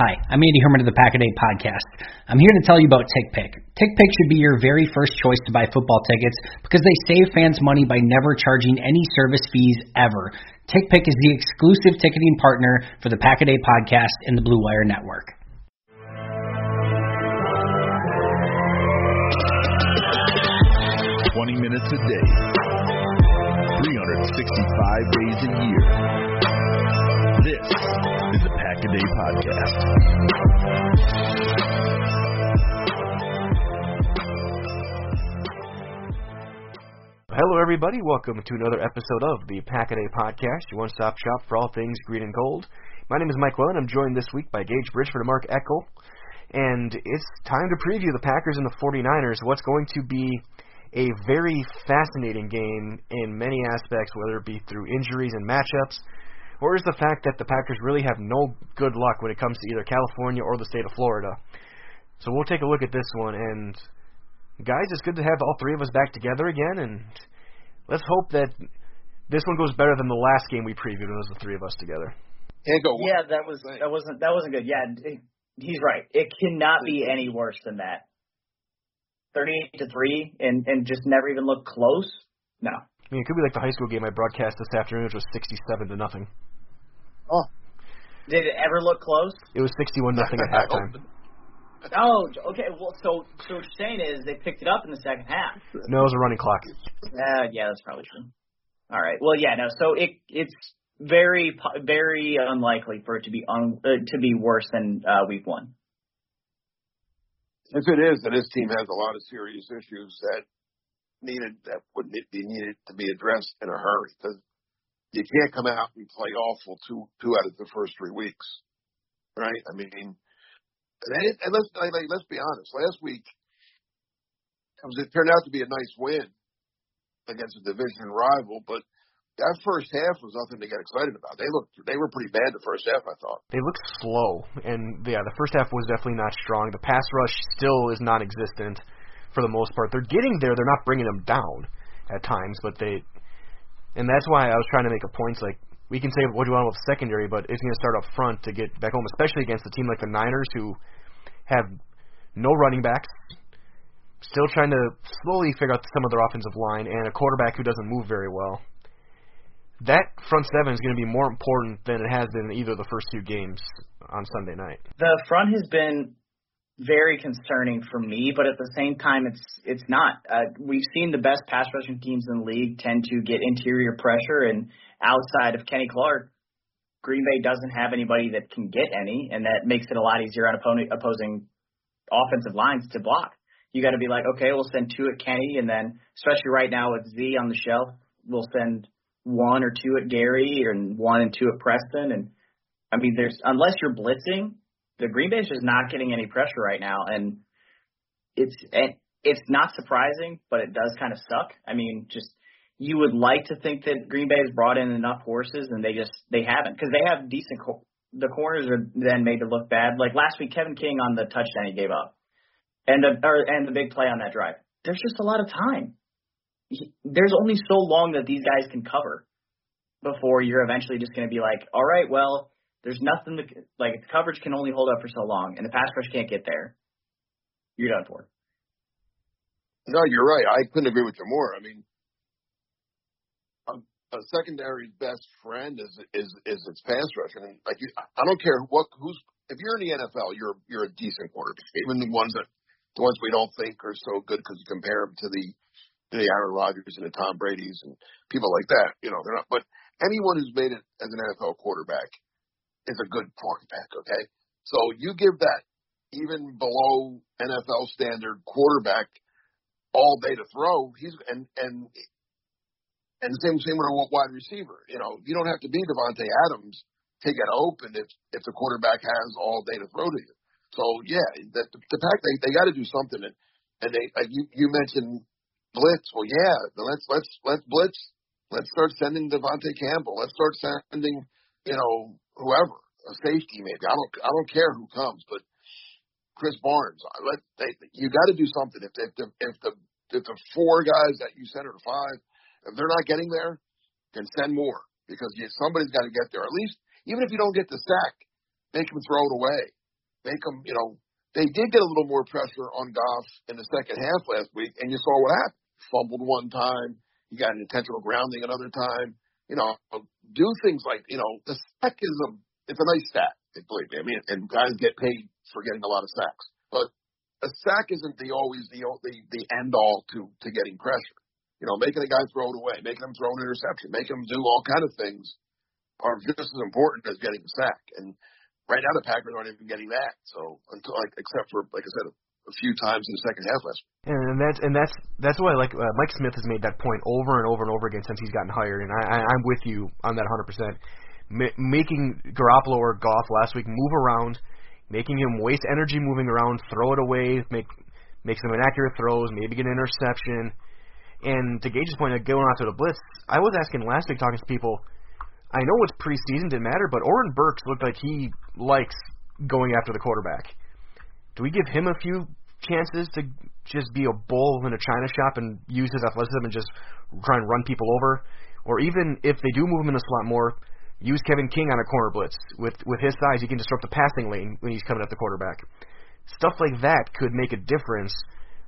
Hi, I'm Andy Herman of the Pack a Day podcast. I'm here to tell you about TickPick. TickPick should be your very first choice to buy football tickets because they save fans money by never charging any service fees ever. TickPick is the exclusive ticketing partner for the Pack a Day podcast and the Blue Wire Network. Twenty minutes a day, 365 days a year. This is the Pack a Day Podcast. Hello, everybody. Welcome to another episode of the Pack a Day Podcast, your one stop shop for all things green and gold. My name is Mike Wellen. I'm joined this week by Gage Bridgeford and Mark Eckel. And it's time to preview the Packers and the 49ers, what's going to be a very fascinating game in many aspects, whether it be through injuries and matchups, or is the fact that the Packers really have no good luck when it comes to either California or the state of Florida. So we'll take a look at this one, and guys, it's good to have all three of us back together again, and let's hope that this one goes better than the last game we previewed when it was the three of us together. Yeah, that was that wasn't that wasn't good. Yeah, it, he's right. It cannot be any worse than that. Thirty-eight to three, and and just never even look close. No. I mean, it could be like the high school game I broadcast this afternoon, which was 67 to nothing. Oh, Did it ever look close? It was 61 nothing at halftime. Oh, okay. Well, so so what you're saying is they picked it up in the second half. No, it was a running clock. Uh, yeah, that's probably true. All right. Well, yeah, no. So it it's very very unlikely for it to be un, uh, to be worse than uh, week one. if it is, then this team has a lot of serious issues that needed that would need- be needed to be addressed in a hurry. Because you can't come out and play awful two two out of the first three weeks, right? I mean, and, and let's like, let's be honest. Last week, it, was, it turned out to be a nice win against a division rival, but that first half was nothing to get excited about. They looked they were pretty bad the first half. I thought. They looked slow, and yeah, the first half was definitely not strong. The pass rush still is non-existent for the most part. They're getting there. They're not bringing them down at times, but they, and that's why I was trying to make a point. Like we can say what do you want about secondary, but it's going to start up front to get back home, especially against a team like the Niners who have no running backs. Still trying to slowly figure out some of their offensive line and a quarterback who doesn't move very well that front seven is going to be more important than it has been in either of the first two games on Sunday night. The front has been very concerning for me, but at the same time, it's it's not. Uh, we've seen the best pass rushing teams in the league tend to get interior pressure, and outside of Kenny Clark, Green Bay doesn't have anybody that can get any, and that makes it a lot easier on opponent, opposing offensive lines to block. You got to be like, okay, we'll send two at Kenny, and then especially right now with Z on the shelf, we'll send one or two at Gary and one and two at Preston. And I mean, there's unless you're blitzing, the Green Bay's just not getting any pressure right now, and it's it's not surprising, but it does kind of suck. I mean, just you would like to think that Green Bay has brought in enough horses, and they just they haven't because they have decent. Co- the corners are then made to look bad. Like last week, Kevin King on the touchdown he gave up, and the or, and the big play on that drive. There's just a lot of time he, there's only so long that these guys can cover before you're eventually just going to be like, all right, well, there's nothing to, like coverage can only hold up for so long, and the pass rush can't get there. You're done for. No, you're right. I couldn't agree with you more. I mean, a, a secondary's best friend is is is its pass rush, and like you, I don't care what who's if you're in the NFL, you're you're a decent quarterback. Even the ones that the ones we don't think are so good because you compare them to the to the Aaron Rodgers and the Tom Brady's and people like that. You know, they're not. But anyone who's made it as an NFL quarterback is a good quarterback. Okay, so you give that even below NFL standard quarterback all day to throw. He's and and and the same same with a wide receiver. You know, you don't have to be Davante Adams to get open if if the quarterback has all day to throw to you. So yeah, the, the pack they they got to do something, and and they like you you mentioned blitz. Well, yeah, let's let's let's blitz. Let's start sending De'Vondre Campbell. Let's start sending you know whoever a safety maybe. I don't I don't care who comes, but Krys Barnes. I let they, you got to do something. If if the if the if the four guys that you send or five, if they're not getting there, then send more because you, somebody's got to get there. At least even if you don't get the sack, make them throw it away. Make them, you know, they did get a little more pressure on Goff in the second half last week, and you saw what happened. Fumbled one time, he got an intentional grounding another time. You know, do things like you know the sack is a it's a nice stat. Believe me, I mean, and guys get paid for getting a lot of sacks. But a sack isn't the always the the, the end all to to getting pressure. You know, making a guy throw it away, making him throw an interception, making him do all kind of things are just as important as getting a sack. And right now, the Packers aren't even getting that. So until like, except for like I said, a, few times in the second half last. Week. And that's and that's that's why like uh, Mike Smith has made that point over and over and over again since he's gotten hired. And I, I I'm with you on that 100. percent Making Garoppolo or Goff last week move around making him waste energy moving around, throw it away, make make some inaccurate throws, maybe get an interception. And to Gage's point of going after the blitz, I was asking last week talking to people. I know it's preseason didn't matter, but Oren Burks looked like he likes going after the quarterback. Do we give him a few chances to just be a bull in a china shop and use his athleticism and just try and run people over? Or even if they do move him in a slot more, use Kevin King on a corner blitz. With with his size, he can disrupt the passing lane when he's coming at the quarterback. Stuff like that could make a difference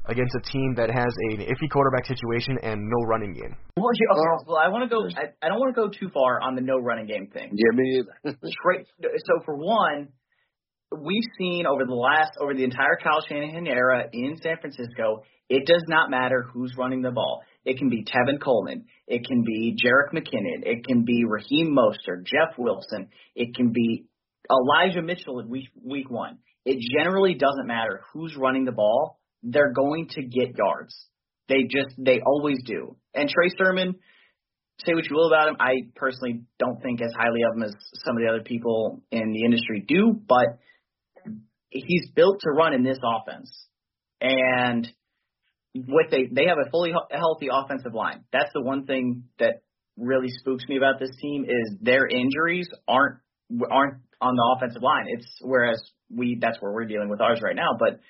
against a team that has an iffy quarterback situation and no running game. Well, okay, well I want to go. I, I don't want to go too far on the no running game thing. Yeah, me either. Straight. So for one, we've seen over the last over the entire Kyle Shanahan era in San Francisco, it does not matter who's running the ball. It can be Tevin Coleman. It can be Jerick McKinnon. It can be Raheem Mostert, Jeff Wilson. It can be Elijah Mitchell in week, week one. It generally doesn't matter who's running the ball. They're going to get yards. They just, they always do. And Trey Sermon, say what you will about him. I personally don't think as highly of him as some of the other people in the industry do, but he's built to run in this offense. And what they they have a fully healthy offensive line. That's the one thing that really spooks me about this team is their injuries aren't aren't on the offensive line. It's whereas we that's where we're dealing with ours right now. But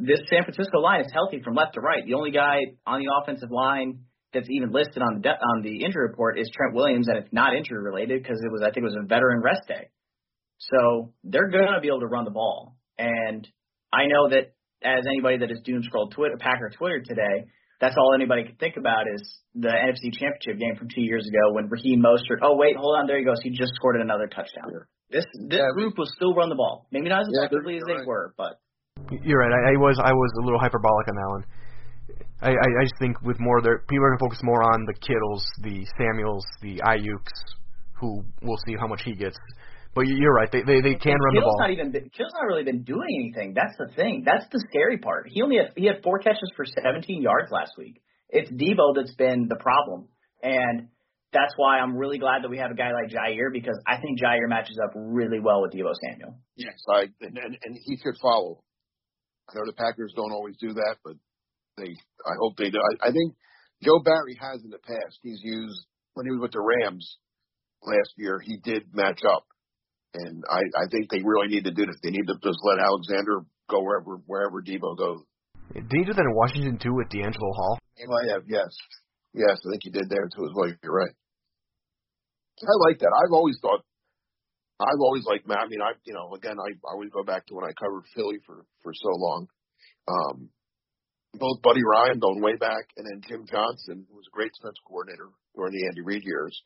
this San Francisco line is healthy from left to right. The only guy on the offensive line that's even listed on the de- on the injury report is Trent Williams, and it's not injury related because it was I think it was a veteran rest day. So they're going to be able to run the ball, and I know that as anybody that has doom scrolled Twitter, Packer Twitter today, that's all anybody can think about is the NFC Championship game from two years ago when Raheem Mostert. Oh wait, hold on, there he goes. He just scored another touchdown. Sure. This this yeah, group will still run the ball. Maybe not as effectively yeah, as they right. were, but you're right. I, I was I was a little hyperbolic on that one. I, I, I just think with more there, people are going to focus more on the Kittles, the Samuels, the Aiyuks, who we'll see how much he gets. But you're right. They they, they can run the ball. Not even Kittle's not really been doing anything. That's the thing. That's the scary part. He only had he had four catches for 17 yards last week. It's Deebo that's been the problem, and that's why I'm really glad that we have a guy like Jaire because I think Jaire matches up really well with Deebo Samuel. Yes, I and, and, and he could follow. I know the Packers don't always do that, but they I hope they do. I, I think Joe Barry has in the past. He's used when he was with the Rams last year. He did match up and I, I think they really need to do this. They need to just let Alexander go wherever wherever Deebo goes. Did he do that in Washington too with DeAngelo Hall? He might have, yes. Yes, I think he did there too as well. You're right. I like that. I've always thought I've always liked Matt. I mean, I you know, again, I, I always go back to when I covered Philly for for so long. Um, both Buddy Ryan going way back, and then Jim Johnson, who was a great defense coordinator during the Andy Reid years.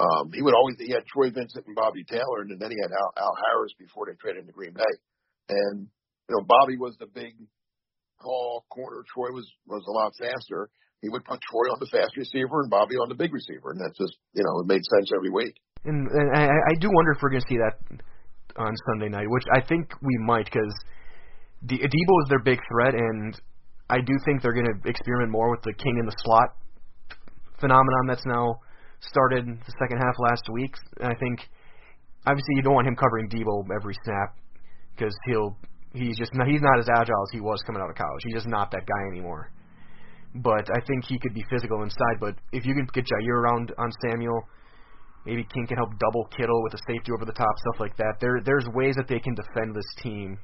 Um, he would always he had Troy Vincent and Bobby Taylor, and then he had Al, Al Harris before they traded to Green Bay. And you know, Bobby was the big tall corner. Troy was was a lot faster. He would put Troy on the fast receiver and Bobby on the big receiver, and that's just you know it made sense every week. And, and I, I do wonder if we're going to see that on Sunday night, which I think we might because De- Deebo is their big threat, and I do think they're going to experiment more with the king in the slot phenomenon that's now started the second half last week. And I think obviously you don't want him covering Deebo every snap because he'll he's just not, he's not as agile as he was coming out of college. He's just not that guy anymore. But I think he could be physical inside. But if you can get Jaire around on Samuel, maybe King can help double Kittle with a safety over the top, stuff like that. There there's ways that they can defend this team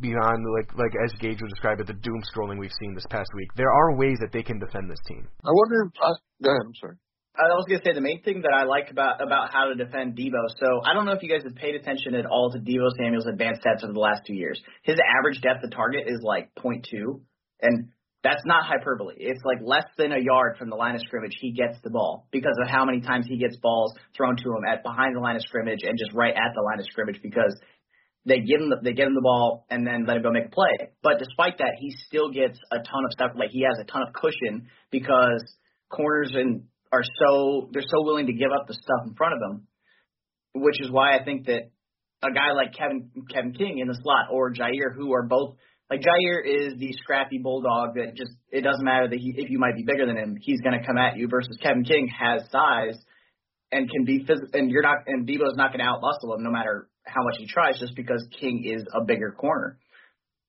beyond like like as Gage would describe it, the doom scrolling we've seen this past week. There are ways that they can defend this team. I wonder. If, uh, go ahead. I'm sorry. I was to say the main thing that I like about about how to defend Deebo. So I don't know if you guys have paid attention at all to Deebo Samuel's advanced stats over the last two years. His average depth of target is like 0.2, and that's not hyperbole. It's like less than a yard from the line of scrimmage he gets the ball because of how many times he gets balls thrown to him at behind the line of scrimmage and just right at the line of scrimmage because they give him the, they get him the ball and then let him go make a play. But despite that, he still gets a ton of stuff. Like he has a ton of cushion because corners and are so they're so willing to give up the stuff in front of them, which is why I think that a guy like Kevin Kevin King in the slot or Jaire, who are both like Jaire is the scrappy bulldog that just it doesn't matter that he if you might be bigger than him, he's going to come at you. Versus Kevin King has size and can be physical, and you're not and Deebo's not going to outmuscle him no matter how much he tries, just because King is a bigger corner.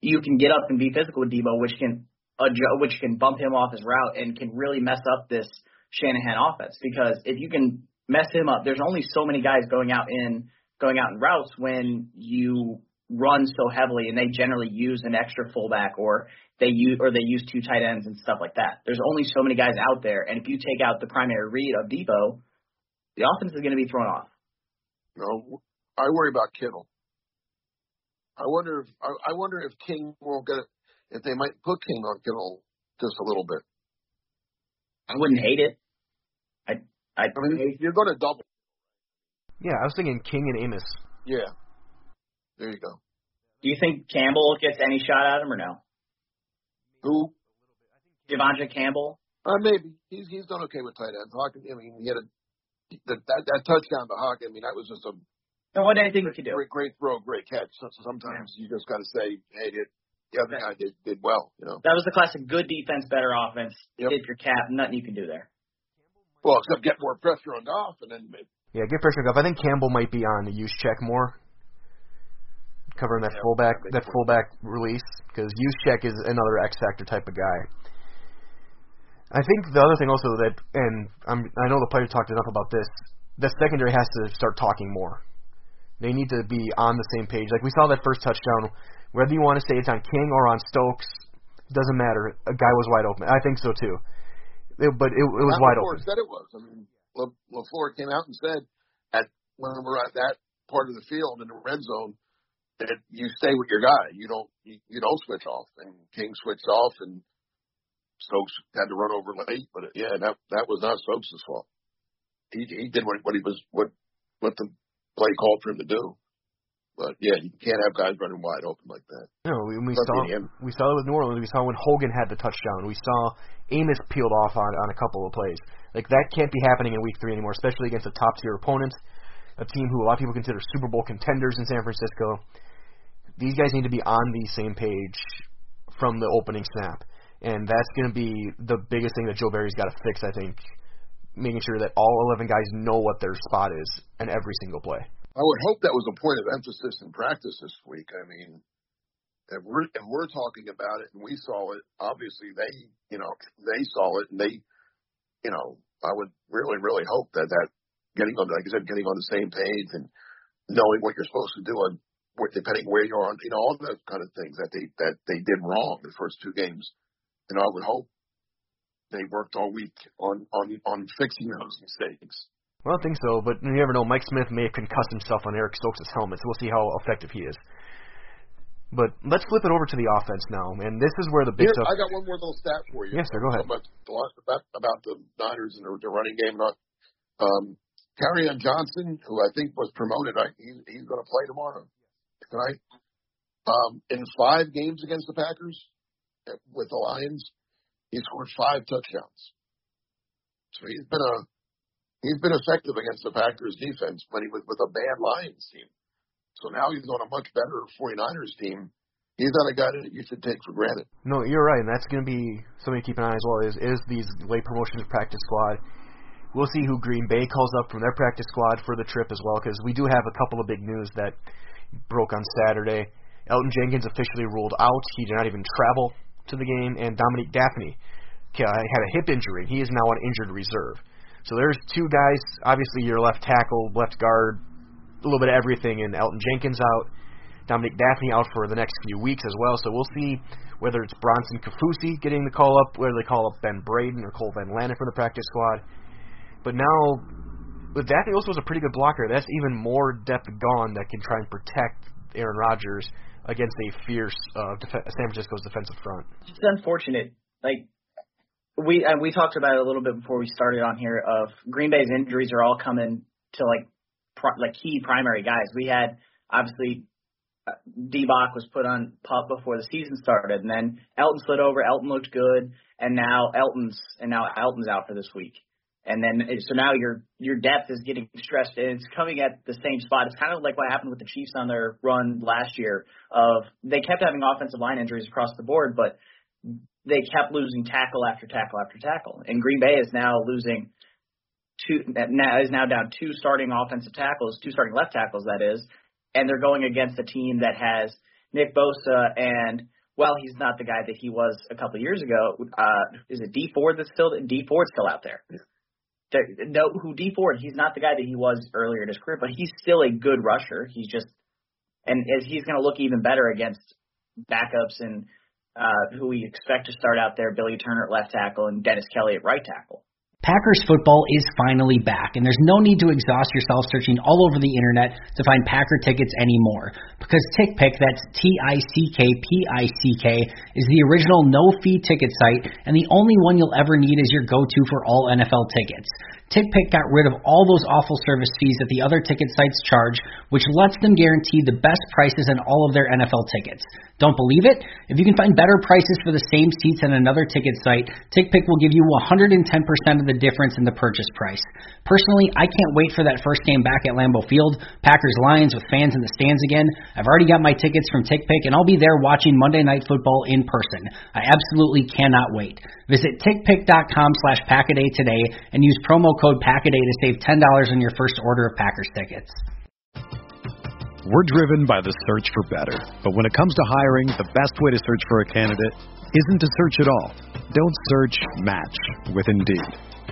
You can get up and be physical with Deebo, which can adjust, which can bump him off his route and can really mess up this Shanahan offense because if you can mess him up, there's only so many guys going out in going out in routes when you run so heavily and they generally use an extra fullback or they use or they use two tight ends and stuff like that. There's only so many guys out there and if you take out the primary read of Deebo, the offense is going to be thrown off. No, I worry about Kittle. I wonder if I, I wonder if King will get it, if they might put King on Kittle just a little bit. I wouldn't hate it. I I, I mean, you're going to double. Yeah, I was thinking King and Amos. Yeah. There you go. Do you think Campbell gets any shot at him or no? Who? De'Vondre Campbell. Uh, maybe he's he's done okay with tight ends. Hawkins, I mean, he had a that that, that touchdown to Hawkins. I mean, that was just a and what anything he could do. Great, great throw, great catch. So, so sometimes yeah. you just got to say, hey, the, the other guy did did well. You know. That was the classic: good defense, better offense. Yep. Hit your cap. Nothing you can do there. Well, except get more pressure on Goff, and then. Maybe. Yeah, get pressure on Goff. I think Campbell might be on the Juszczyk more covering that yeah, fullback that fullback release because Juszczyk is another X factor type of guy. I think the other thing also that, and I'm, I know the players talked enough about this. The secondary has to start talking more. They need to be on the same page. Like we saw that first touchdown, whether you want to say it's on King or on Stokes, doesn't matter. A guy was wide open. I think so too. It, but it, it was Not wide open. Said it was. I mean, Le, LaFleur came out and said at when we're at that part of the field in the red zone, that you stay with your guy. You don't you, you don't switch off. And King switched off, and Stokes had to run over late. But yeah, that that was not Stokes' fault. He he did what, what he was what what the play called for him to do. But yeah, you can't have guys running wide open like that. No, we, we saw we saw it with New Orleans. We saw when Hogan had the touchdown. We saw Amos peeled off on on a couple of plays. Like that can't be happening in Week Three anymore, especially against a top tier opponent, a team who a lot of people consider Super Bowl contenders in San Francisco these guys need to be on the same page from the opening snap. And that's going to be the biggest thing that Joe Barry's got to fix, I think, making sure that all 11 guys know what their spot is in every single play. I would hope that was a point of emphasis in practice this week. I mean, if we're, if we're talking about it and we saw it, obviously they, you know, they saw it and they, you know, I would really, really hope that that getting on, like I said, getting on the same page and knowing what you're supposed to do on depending where you're on, you know, all those kind of things that they that they did wrong the first two games. And I would hope they worked all week on on on fixing those mistakes. Well, I don't think so, but you never know. Mike Smith may have concussed himself on Eric Stokes' helmet, so we'll see how effective he is. But let's flip it over to the offense now, and this is where the big Here, stuff. I got one more little stat for you. Yes, sir. Go ahead. About, about, about the Niners and the, the running game. Um, Kerryon Johnson, who I think was promoted, I, he, he's going to play tomorrow, tonight. Um, in five games against the Packers with the Lions, he scored five touchdowns. So he's been a he's been effective against the Packers defense but he was with a bad Lions team. So now he's on a much better 49ers team. He's not a guy that you should take for granted. No, you're right, and that's going to be something to keep an eye on as well. Is is these late promotions practice squad? We'll see who Green Bay calls up from their practice squad for the trip as well, because we do have a couple of big news that broke on Saturday. Elgton Jenkins officially ruled out; he did not even travel to the game, and Dominique Dafney had a hip injury. He is now on injured reserve. So there's two guys. Obviously, your left tackle, left guard, a little bit of everything, and Elgton Jenkins out. Dominique Dafney out for the next few weeks as well, so we'll see whether it's Bronson Kaufusi getting the call up, whether they call up Ben Braden or Cole Van Lanen for the practice squad. But now, with Dafney also was a pretty good blocker. That's even more depth gone that can try and protect Aaron Rodgers against a fierce uh, def- San Francisco's defensive front. It's unfortunate. Like we and we talked about it a little bit before we started on here. Of Green Bay's injuries are all coming to like like key primary guys. We had obviously uh, D-Bach was put on pup before the season started, and then Elgton slid over. Elgton looked good, and now Elgton's and now Elgton's out for this week. And then so now your your depth is getting stressed, and it's coming at the same spot. It's kind of like what happened with the Chiefs on their run last year. Of they kept having offensive line injuries across the board, but they kept losing tackle after tackle after tackle. And Green Bay is now losing two now is now down two starting offensive tackles, two starting left tackles that is, and they're going against a team that has Nick Bosa and well, he's not the guy that he was a couple of years ago. Uh, is it Dee Ford that's still Dee Ford's still out there? There- No, who Dee Ford? He's not the guy that he was earlier in his career, but he's still a good rusher. He's just and as he's going to look even better against backups and uh, who we expect to start out there: Billy Turner at left tackle and Dennis Kelly at right tackle. Packers football is finally back, and there's no need to exhaust yourself searching all over the internet to find Packer tickets anymore. Because TickPick, that's T-I-C-K-P-I-C-K, is the original no-fee ticket site, and the only one you'll ever need is your go-to for all NFL tickets. TickPick got rid of all those awful service fees that the other ticket sites charge, which lets them guarantee the best prices on all of their NFL tickets. Don't believe it? If you can find better prices for the same seats on another ticket site, TickPick will give you 110% of the difference in the purchase price. Personally, I can't wait for that first game back at Lambeau Field, Packers Lions with fans in the stands again. I've already got my tickets from TickPick, and I'll be there watching Monday Night Football in person. I absolutely cannot wait. Visit tickpick.com slash packaday today and use promo code packaday to save $10 on your first order of Packers tickets. We're driven by the search for better. But when it comes to hiring, the best way to search for a candidate isn't to search at all. Don't search, match with Indeed.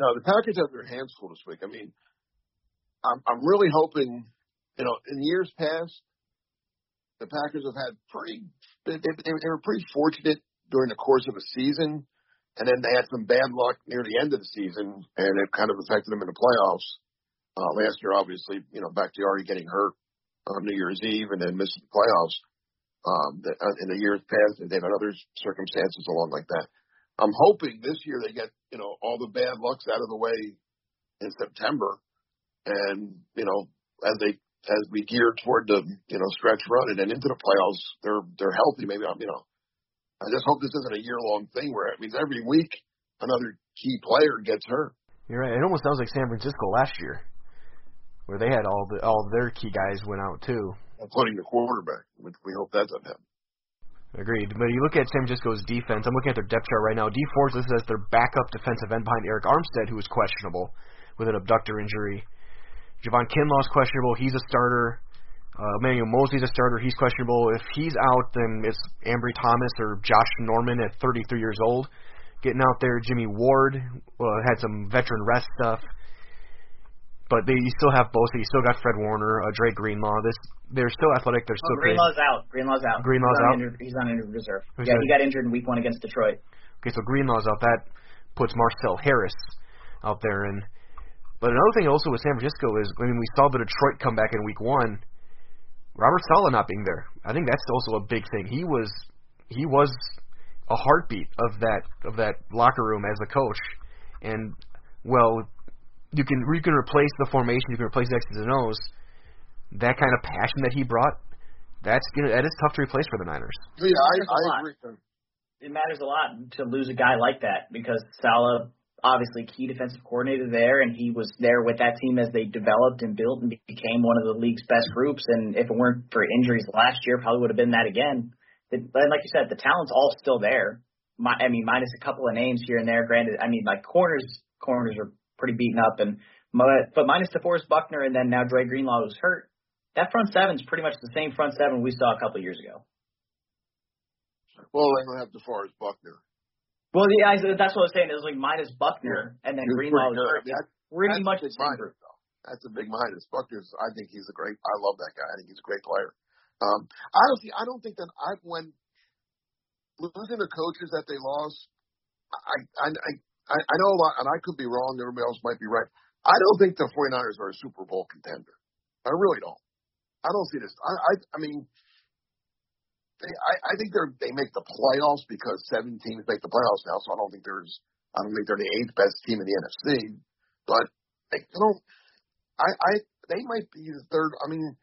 No, the Packers have their hands full this week. I mean, I'm I'm really hoping, you know, in years past, the Packers have had pretty they, they, they were pretty fortunate during the course of a season, and then they had some bad luck near the end of the season, and it kind of affected them in the playoffs. Uh, last year, obviously, you know, Bakhtiari getting hurt on New Year's Eve and then missing the playoffs. Um, the, uh, in the years past, they've had other circumstances along like that. I'm hoping this year they get, you know, all the bad lucks out of the way in September. And, you know, as they, as we gear toward the, you know, stretch run and then into the playoffs, they're, they're healthy. Maybe I'm, you know, I just hope this isn't a year long thing where it means every week another key player gets hurt. You're right. It almost sounds like San Francisco last year, where they had all the all their key guys went out too, including the quarterback. Which we hope that doesn't happen. Agreed. But you look at San Francisco's defense. I'm looking at their depth chart right now. Dee Ford's listed as their backup defensive end behind Arik Armstead, who is questionable with an abductor injury. Javon Kinlaw's questionable. He's a starter. Uh, Emmanuel Moseley's a starter. He's questionable. If he's out, then it's Ambry Thomas or Josh Norman at 33 years old getting out there. Jimmy Ward uh, had some veteran rest stuff. But they you still have both. You still got Fred Warner, uh, Dre Greenlaw. This they're still athletic. They're still oh, Greenlaw's crazy. out. Greenlaw's out. Greenlaw's he's out. Injured, he's on injured reserve. Who's yeah, that? he got injured in Week One against Detroit. Okay, so Greenlaw's out. That puts Marcel Harris out there. And but another thing also with San Francisco is I mean we saw the Detroit come back in Week One. Robert Saleh not being there. I think that's also a big thing. He was he was a heartbeat of that of that locker room as a coach. And well, you can you can replace the formation, you can replace the X's and O's. That kind of passion that he brought, that's you know, that is tough to replace for the Niners. Yeah, I, Matters a I lot. agree. It matters a lot to lose a guy like that because Saleh, obviously key defensive coordinator there, and he was there with that team as they developed and built and became one of the league's best groups. And if it weren't for injuries last year, probably would have been that again. But like you said, the talent's all still there. My, I mean, minus a couple of names here and there. Granted, I mean, like corners, corners are pretty beaten up, and but minus DeForest Buckner and then now Dre Greenlaw was hurt. That front seven's pretty much the same front seven we saw a couple of years ago. Well, they don't have DeForest Buckner. Well, yeah, that's what I was saying. It was like minus Buckner and then Greenlaw was hurt. good. That- Pretty that's much a the same minus, though. That's a big minus. Buckner's. I think he's a great. I love that guy. I think he's a great player. Um, I don't see. I don't think that I when losing the coaches that they lost. I I I I I know a lot, and I could be wrong. Everybody else might be right. I don't think the 49ers are a Super Bowl contender. I really don't. I don't see this. I I, I mean, they, I I think they're they make the playoffs because seven teams make the playoffs now. So I don't think there's. I don't think they're the eighth best team in the NFC, but they don't. I I they might be the third. I mean,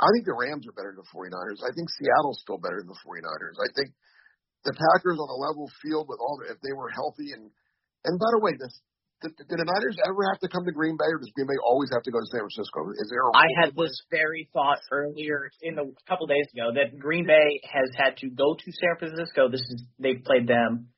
I think the Rams are better than the 49ers. I think Seattle's still better than the 49ers. I think the Packers on a level field with all if they were healthy and and by the way, this did, did the Niners ever have to come to Green Bay, or does Green Bay always have to go to San Francisco? Is there? A I had this very thought earlier in the a couple days ago that Green Bay has had to go to San Francisco. This is they've played them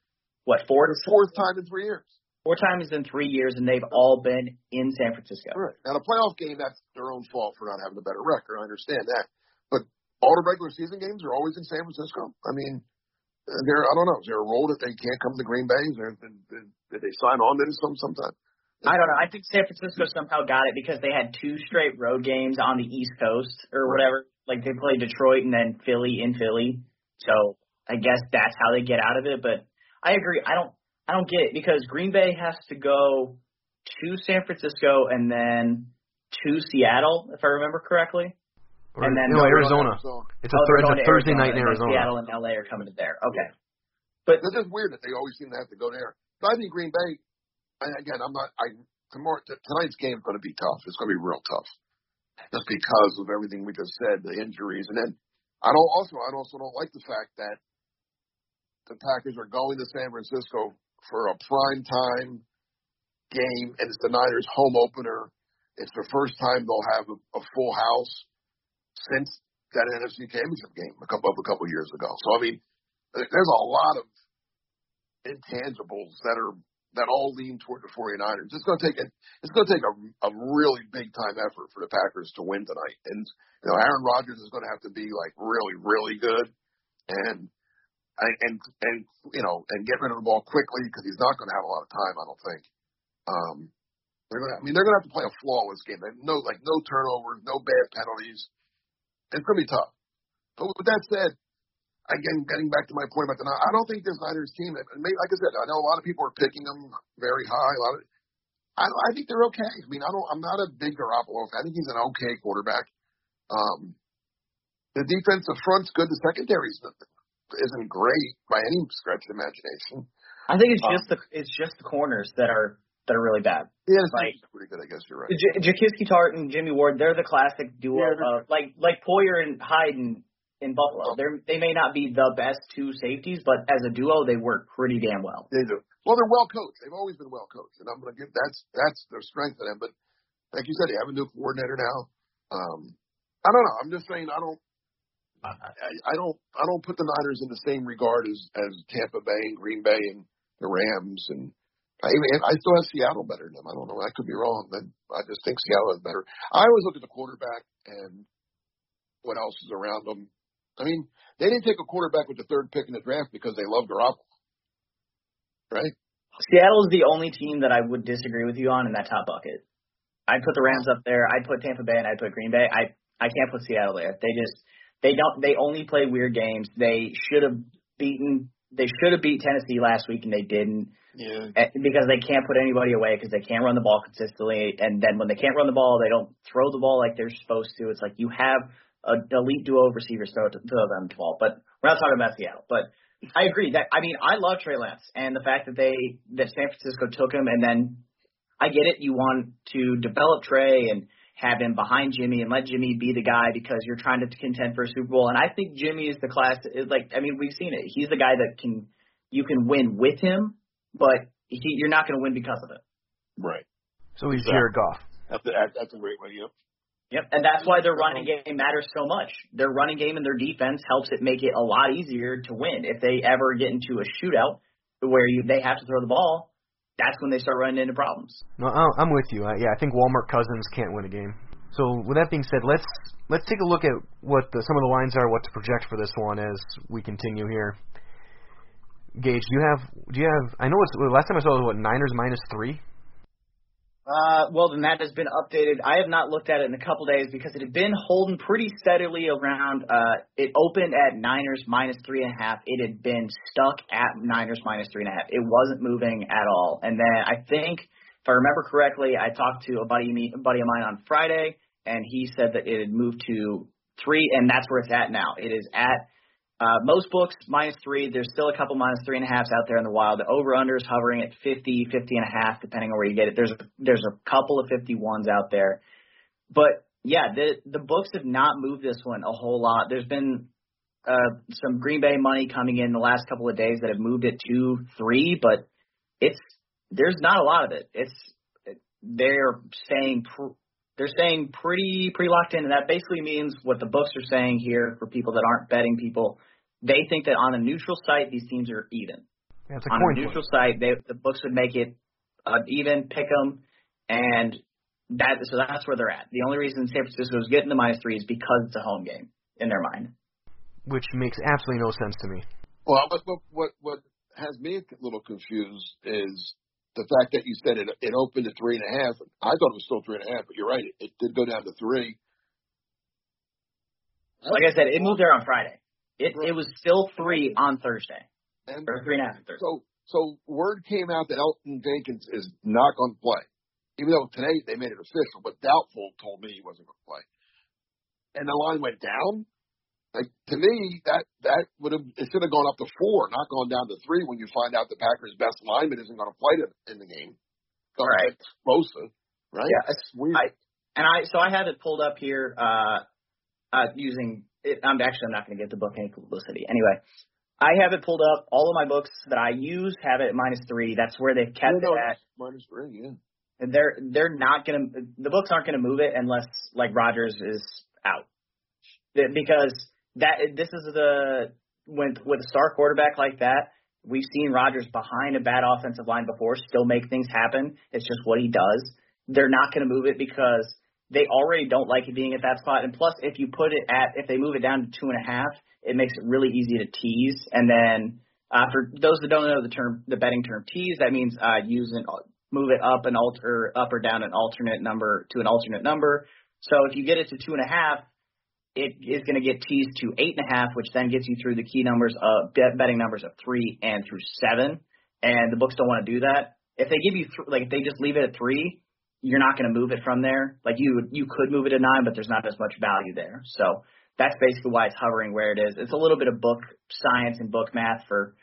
what four to fourth time in three years. four times in three years, and they've all been in San Francisco. Right. Now the playoff game, that's their own fault for not having a better record. I understand that, but all the regular season games are always in San Francisco. I mean, they're I don't know. Is there a rule that they can't come to Green Bay? Is there, did, did, they sign on to this some sometime? I don't know. I think San Francisco somehow got it because they had two straight road games on the East Coast or whatever. like they play Detroit and then Philly in Philly. So I guess that's how they get out of it. But I agree. I don't I don't get it because Green Bay has to go to San Francisco and then to Seattle, if I remember correctly. Or, and then no, no, Arizona. So It's a, Oh, thir- it's a Thursday Arizona, night in Arizona. Seattle and LA are coming to there. Okay. But it's just weird that they always seem to have to go there. But I think Green Bay. And again, I'm not. I tomorrow t- tonight's game is going to be tough. It's going to be real tough, just because of everything we just said, the injuries, and then I don't also I also don't like the fact that the Packers are going to San Francisco for a prime time game, and it's the Niners' home opener. It's the first time they'll have a, a full house since that NFC Championship game a couple of a couple years ago. So I mean, there's a lot of intangibles that are that all lean toward the 49ers. It's going to take a it's going to take a, a really big time effort for the Packers to win tonight. And you know, Aaron Rodgers is going to have to be like really really good and and and, you know and get rid of the ball quickly because he's not going to have a lot of time. I don't think. Um, they're going to, I mean, they're going to have to play a flawless game. No like no turnovers, no bad penalties. It's going to be tough. But with that said, again, getting back to my point about the I don't think this Niners team. and Maybe, like I said, I know a lot of people are picking them very high. A lot of, I, I think they're okay. I mean, I don't. I'm not a big Garoppolo fan. I think he's an okay quarterback. Um, the defensive front's good. The secondary's isn't great by any stretch of imagination. I think it's Um, just the it's just the corners that are that are really bad. Yeah, it's pretty good. I guess you're right. J- Jaquiski Tartt and Jimmy Ward, they're the classic duo Yeah, of like like Poyer and Hyde in, in Buffalo. They're they may not be the best two safeties, but as a duo they work pretty damn well. They do. Well, they're well coached. They've always been well coached, and I'm going to give that's that's their strength in them. But like you said, they have a new coordinator now. Um, I don't know. I'm just saying I don't. I, I- I don't. I don't put the Niners in the same regard as as Tampa Bay and Green Bay and the Rams, and I I still have Seattle better than them. I don't know. I could be wrong, but I just think Seattle is better. I always look at the quarterback and what else is around them. I mean, they didn't take a quarterback with the third pick in the draft because they love Garoppolo, right? Seattle is the only team that I would disagree with you on in that top bucket. I'd put the Rams up there. I'd put Tampa Bay and I'd put Green Bay. I I can't put Seattle there. They just they don't they only play weird games. They should have beaten they should have beat Tennessee last week and they didn't Yeah. eh, because they can't put anybody away because they can't run the ball consistently. And then when they can't run the ball, they don't throw the ball like they're supposed to. It's like you have an elite duo of receivers throw, it- throw them to the ball. But we're not talking about Seattle. But I agree that I mean I love Trey Lance and the fact that they that San Francisco took him and then I get it. You want to develop Trey and have him behind Jimmy and let Jimmy be the guy because you're trying to contend for a Super Bowl. And I think Jimmy is the class. Is like I mean we've seen it. He's the guy that can you can win with him, but he, you're not going to win because of it. Right. So he's Exactly. Jared Goff. That's a, that's a great way. Yep. Yep, and that's why their running game matters so much. Their running game and their defense helps it make it a lot easier to win. If they ever get into a shootout where you they have to throw the ball, that's when they start running into problems. No, I'm with you. I, yeah, I think Walmart Cousins can't win a game. So with that being said, let's let's take a look at what the, some of the lines are, what to project for this one as we continue here. Gage, do you have do you have? I know it's last time I saw it was what Niners minus three. Uh, well, then that has been updated. I have not looked at it in a couple days because it had been holding pretty steadily around. Uh, it opened at Niners minus three and a half. It had been stuck at Niners minus three and a half. It wasn't moving at all. And then I think, if I remember correctly, I talked to a buddy, a buddy of mine on Friday, and he said that it had moved to three, and that's where it's at now. It is at uh, most books minus three. There's still a couple minus three and a halfs out there in the wild. The over under is hovering at 50, 50 and a half, depending on where you get it. There's a, there's a couple of 51s out there, but yeah, the the books have not moved this one a whole lot. There's been uh, some Green Bay money coming in the last couple of days that have moved it to three, but it's there's not a lot of it. It's they're saying pr- they're staying pretty pretty locked in, and that basically means what the books are saying here for people that aren't betting people. They think that on a neutral site these teams are even. Yeah, it's a on coin a flip. neutral site, they, the books would make it uh, even, pick 'em, and that so that's where they're at. The only reason San Francisco is getting the minus three is because it's a home game in their mind. which makes absolutely no sense to me. Well, but, but what what has me a little confused is the fact that you said it it opened at three and a half. I thought it was still three and a half, but you're right. It, it did go down to three. Like I said, it moved there on Friday. It it was still three on Thursday, And or three and a half Thursday. so, so word came out that Elgton Jenkins is not going to play, even though today they made it official. But doubtful told me he wasn't going to play, and the line went down. Like to me, that that would have it should have gone up to four, not gone down to three. When you find out the Packers' best lineman isn't going to play in the game, Right. Bosa, right? Yeah, it's weird. I and I so I have it pulled up here uh uh using it I'm actually I'm not gonna get the book any publicity. Anyway. I have it pulled up. All of my books that I use have it at minus three. That's where they've kept No, no, it at. minus three, yeah. And they're they're not gonna the books aren't gonna move it unless like Rodgers is out. Because that this is the when with a star quarterback like that, we've seen Rodgers behind a bad offensive line before still make things happen. It's just what he does. They're not gonna move it because they already don't like it being at that spot. And plus if you put it at if they move it down to two and a half, it makes it really easy to tease. And then uh, for those that don't know the term, the betting term tease, that means uh, using move it up an alter up or down an alternate number to an alternate number. So if you get it to two and a half, it is going to get teased to eight and a half, which then gets you through the key numbers of betting numbers of three and through seven. And the books don't want to do that. If they give you th- like if they just leave it at three, you're not going to move it from there. Like you you could move it to nine, but there's not as much value there. So that's basically why it's hovering where it is. It's a little bit of book science and book math for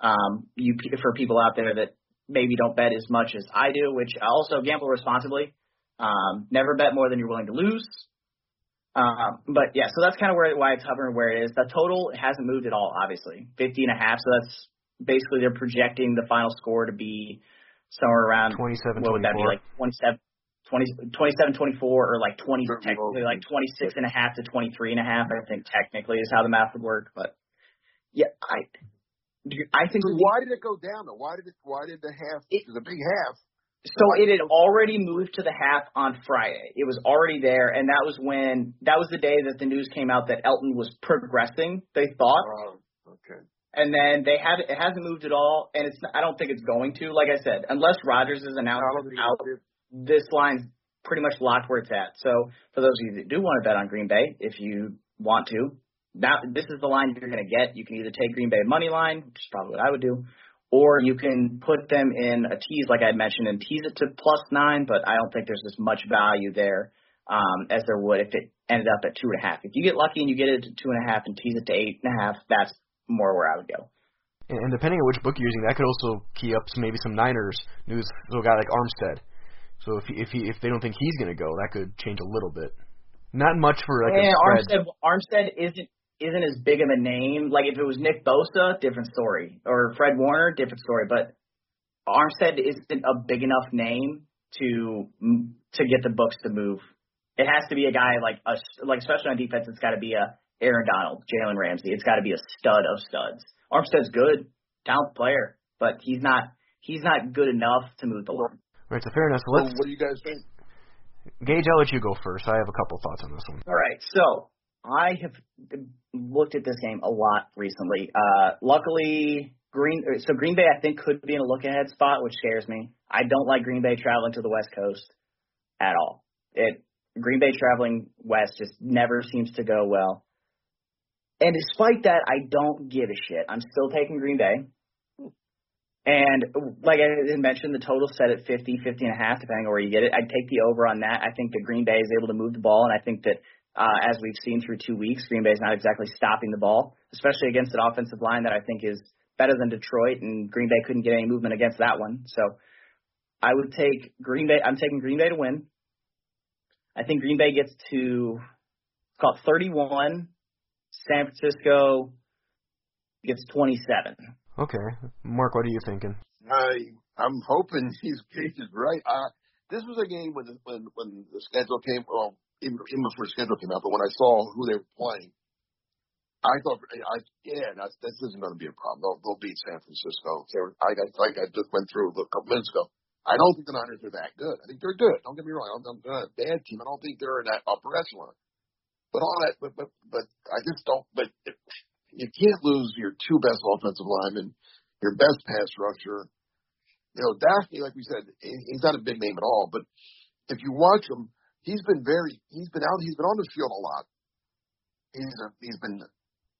um you for people out there that maybe don't bet as much as I do, which also gamble responsibly. Um, never bet more than you're willing to lose. Um, but yeah, so that's kind of where why it's hovering where it is. The total hasn't moved at all, obviously, 50 and a half. So that's basically they're projecting the final score to be somewhere around 27, what would that be like 27, 20, 27, 24 or like 20 technically like 26 and a half to 23 and a half. I think technically is how the math would work, but yeah, I I think So the- why did it go down though? Why did it? Why did the half? It- It was a big half. So it had already moved to the half on Friday. It was already there, and that was when that was the day that the news came out that Elgton was progressing. They thought, Oh, okay. and then they had it hasn't moved at all, and it's I don't think it's going to. Like I said, unless Rodgers is announced out, this line's pretty much locked where it's at. So for those of you that do want to bet on Green Bay, if you want to, now this is the line you're going to get. You can either take Green Bay money line, which is probably what I would do, or you can put them in a tease like I mentioned and tease it to plus nine. But I don't think there's as much value there um, as there would if it ended up at two and a half. If you get lucky and you get it to two and a half and tease it to eight and a half, that's more where I would go. And, depending on which book you're using, that could also key up some, maybe some Niners news. So a guy like Armstead. So if he, if he, if they don't think he's going to go, that could change a little bit. Not much for like Yeah, a spread. Armstead Armstead isn't isn't as big of a name. Like if it was Nick Bosa, different story, or Fred Warner, different story. But Armstead isn't a big enough name to to get the books to move. It has to be a guy like a like especially on defense. It's got to be a Aaron Donald, Jalen Ramsey. It's got to be a stud of studs. Armstead's good, talented player, but he's not he's not good enough to move the line. Right, so fair enough. So So let's what do you guys think? Gage. I'll let you go first. I have a couple thoughts on this one. All right, so I have looked at this game a lot recently. Uh, luckily, Green so Green Bay I think could be in a look ahead spot, which scares me. I don't like Green Bay traveling to the West Coast at all. It Green Bay traveling west just never seems to go well. And despite that, I don't give a shit. I'm still taking Green Bay. And like I mentioned, the total set at 50, 50 and a half, depending on where you get it. I'd take the over on that. I think that Green Bay is able to move the ball, and I think that uh, as we've seen through two weeks, Green Bay is not exactly stopping the ball, especially against an offensive line that I think is better than Detroit, and Green Bay couldn't get any movement against that one. So I would take Green Bay. I'm taking Green Bay to win. I think Green Bay gets to call it 31. San Francisco gets 27. Okay, Mark, what are you thinking? I I'm hoping he's is right. Uh, this was a game when when when the schedule came. Well, even, even before the schedule came out, but when I saw who they were playing, I thought, I, yeah, this isn't going to be a problem. They'll, they'll beat San Francisco. I, I, like I just went through a couple minutes ago. I don't think the Niners are that good. I think they're good. Don't get me wrong. I'm, they're not a bad team. I don't think they're in that upper echelon. But all that, but but but I just don't. But you can't lose your two best offensive linemen, your best pass rusher. You know, Dafney, like we said, he's not a big name at all. But if you watch him, he's been very, he's been out, he's been on the field a lot. he's a, he's been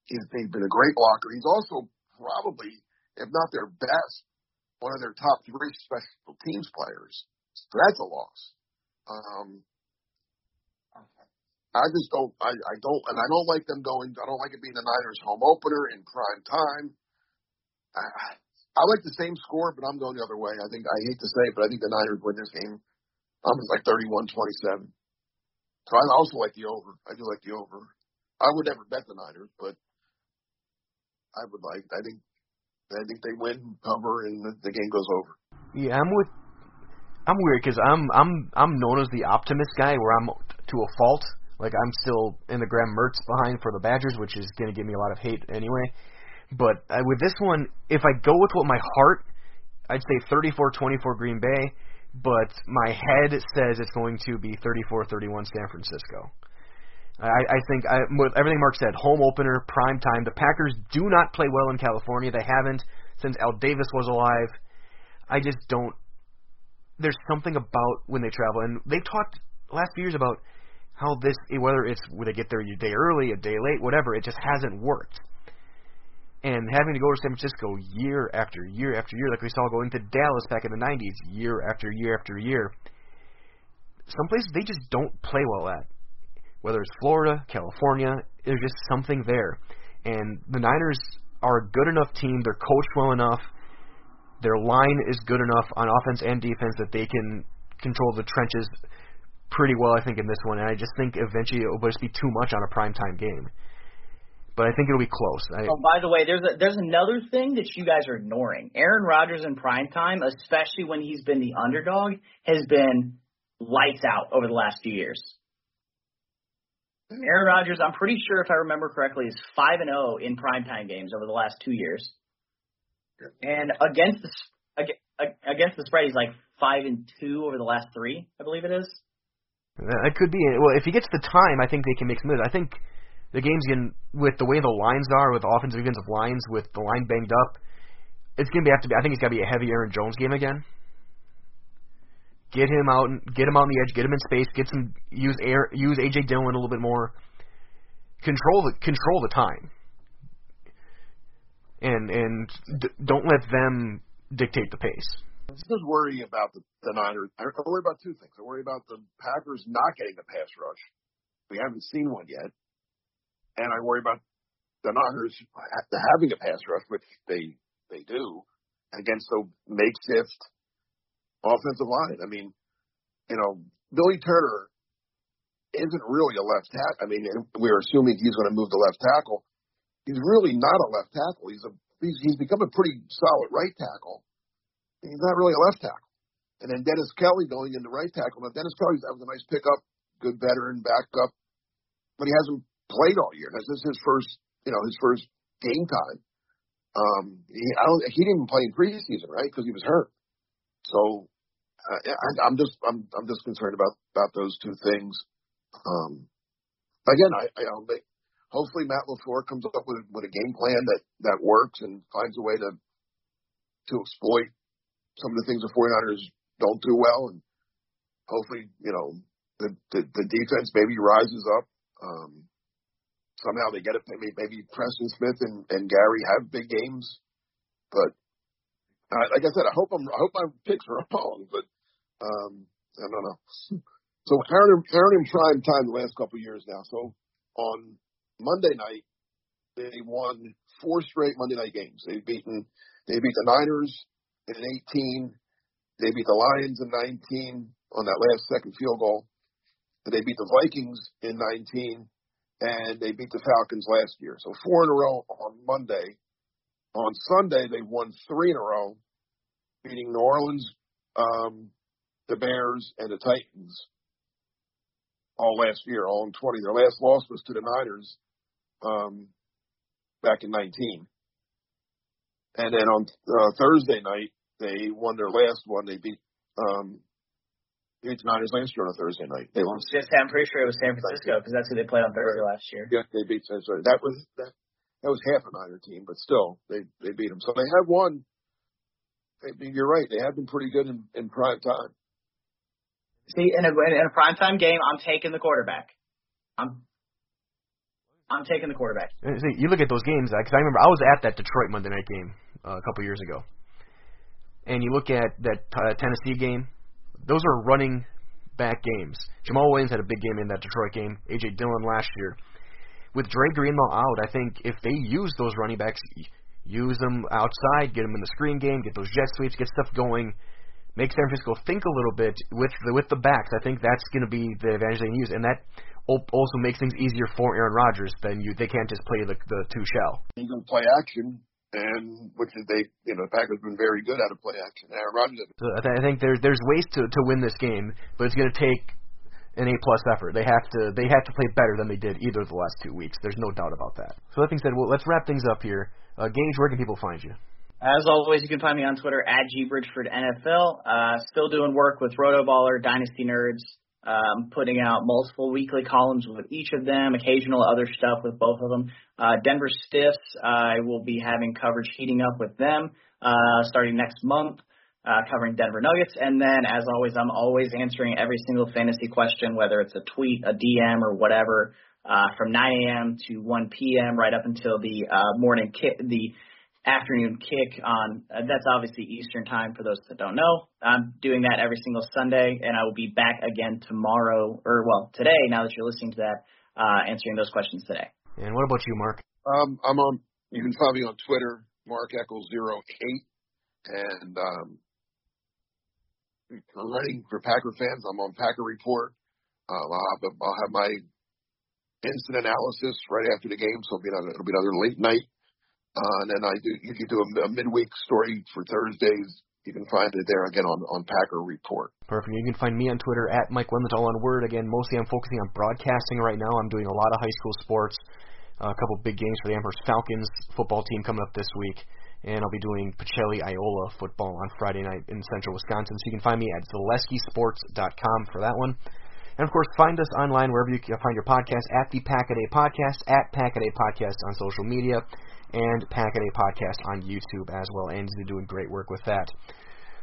he's, he's been a great blocker. He's also probably, if not their best, one of their top three special teams players. So that's a loss. Um, I just don't, I, I don't, and I don't like them going, I don't like it being the Niners home opener in prime time. I, I like the same score, but I'm going the other way. I think, I hate to say it, but I think the Niners win this game. Um, I'm like 31-27. So I also like the over. I do like the over. I would never bet the Niners, but I would like, I think I think they win, cover, and the, the game goes over. Yeah, I'm with. I'm weird because I'm I'm I'm known as the optimist guy, where I'm to a fault. Like I'm still in the Graham Mertz behind for the Badgers, which is going to give me a lot of hate anyway. But uh, with this one, if I go with what my heart, I'd say 34-24 Green Bay, but my head says it's going to be 34-31 San Francisco. I, I think I, with everything Mark said, home opener, prime time. The Packers do not play well in California. They haven't since Al Davis was alive. I just don't. There's something about when they travel, and they've talked last few years about how this, whether it's when they get there a day early, a day late, whatever, it just hasn't worked. And having to go to San Francisco year after year after year, like we saw going to Dallas back in the '90s, year after year after year. Some places they just don't play well at whether it's Florida, California, there's just something there. And the Niners are a good enough team. They're coached well enough. Their line is good enough on offense and defense that they can control the trenches pretty well, I think, in this one. And I just think eventually it will just be too much on a primetime game. But I think it'll be close. I, oh, by the way, there's a, there's another thing that you guys are ignoring. Aaron Rodgers in primetime, especially when he's been the underdog, has been lights out over the last few years. Aaron Rodgers, I'm pretty sure if I remember correctly, is five and zero oh in primetime games over the last two years. And against the against the spread, he's like five and two over the last three, I believe it is. That could be. Well, if he gets the time, I think they can make some moves. I think the game's going with the way the lines are, with offensive defensive lines, with the line banged up, it's going to be have to be. I think it's got to be a heavy Aaron Jones game again. Get him out and get him on the edge, get him in space, get some use air use AJ Dillon a little bit more. Control the control the time. And and d- don't let them dictate the pace. I just worry about the, the Niners. I worry about two things. I worry about the Packers not getting a pass rush. We haven't seen one yet. And I worry about the Niners having a pass rush, which they they do, against the makeshift offensive line. I mean, you know, Billy Turner isn't really a left tackle. I mean, we're assuming he's going to move to left tackle. He's really not a left tackle. He's a he's, he's become a pretty solid right tackle. He's not really a left tackle. And then Dennis Kelly going into right tackle. Now Dennis Kelly that was a nice pickup, good veteran backup, but he hasn't played all year. This is his first, you know, his first game time. Um, he, I don't, he didn't even play in preseason, right? Because he was hurt. So uh, I, I'm just I'm I'm just concerned about about those two things. Um, again, I, I you they, hopefully Matt LaFleur comes up with with a game plan that that works and finds a way to to exploit some of the things the 49ers don't do well, and hopefully you know the the, the defense maybe rises up. Um, somehow they get it. Maybe, Preston Smith and, and Gary have big games, but uh, like I said, I hope I'm I hope my picks are wrong, but um, I don't know. So Aaron, Aaron in prime time the last couple of years now. So on Monday night, they won four straight Monday night games. They've beaten, they beat the Niners in 18. They beat the Lions in 19 on that last second field goal. They beat the Vikings in 19, and they beat the Falcons last year. So four in a row on Monday. On Sunday, they won three in a row, beating New Orleans, um, the Bears, and the Titans all last year, all in 20. Their last loss was to the Niners um, back in 19. And then on uh, Thursday night, they won their last one. They beat um, beat the Niners last year on a Thursday night. They lost. Just, I'm pretty sure it was San Francisco because that's who they played on Thursday last year. Yeah, they beat San Francisco. That was that. That was half a Niner team, but still, they they beat them. So they have won. You're right. They have been pretty good in, in prime time. See, in a in a primetime game, I'm taking the quarterback. I'm. I'm taking the quarterback. See, you look at those games because I remember I was at that Detroit Monday night game uh, a couple years ago, and you look at that uh, Tennessee game. Those are running back games. Jamaal Williams had a big game in that Detroit game. AJ Dillon last year. With Dre Greenlaw out, I think if they use those running backs, use them outside, get them in the screen game, get those jet sweeps, get stuff going, make San Francisco think a little bit with the, with the backs. I think that's going to be the advantage they can use, and that also makes things easier for Aaron Rodgers. Then you they can't just play the the two shell. You can play action, and which is they you know the Packers have been very good at a play action. Aaron Rodgers. So I, th- I think there's there's ways to to win this game, but it's going to take an A plus effort. They have to they have to play better than they did either of the last two weeks. There's no doubt about that. So that being said, well, let's wrap things up here. Uh, Gage, where can people find you? As always, you can find me on Twitter at gbridgefordnfl. Uh, still doing work with Rotoballer, Dynasty Nerds, um, putting out multiple weekly columns with each of them, occasional other stuff with both of them. Uh, Denver Stiffs, I will be having coverage heating up with them uh, starting next month, uh, covering Denver Nuggets. And then, as always, I'm always answering every single fantasy question, whether it's a tweet, a DM, or whatever, uh, from 9 a.m. to 1 p.m. right up until the uh, morning kick, the afternoon kick on uh, that's obviously Eastern time for those that don't know. I'm doing that every single Sunday, and I will be back again tomorrow, or well, today. Now that you're listening to that, uh, answering those questions today. And what about you, Mark? Um, I'm on. You can find me on Twitter, Mark Eccles zero eight, and um, I'm writing for Packer fans. I'm on Packer Report. Um, I'll, have, I'll have my instant analysis right after the game, so it'll be another, it'll be another late night uh, and then I do usually do a, a midweek story for Thursdays. You can find it there again on on Packer Report. Perfect. You can find me on Twitter at Mike all on word. Again, mostly I'm focusing on broadcasting right now. I'm doing a lot of high school sports, uh, a couple big games for the Amherst Falcons football team coming up this week, and I'll be doing Pacelli Iola football on Friday night in central Wisconsin. So you can find me at ZaleskiSports.com for that one. And of course, find us online wherever you can find your podcast at the Pack a Podcast, at Pack a Podcast on social media and Packaday Podcast on YouTube as well. Andy's been doing great work with that.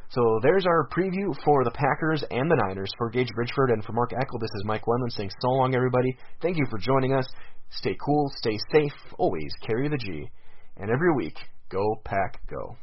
So there's our preview for the Packers and the Niners. For Gage Bridgeford and for Mark Eckel, this is Mike Wendlandt saying so long, everybody. Thank you for joining us. Stay cool, stay safe, always carry the G. And every week, go Pack, go.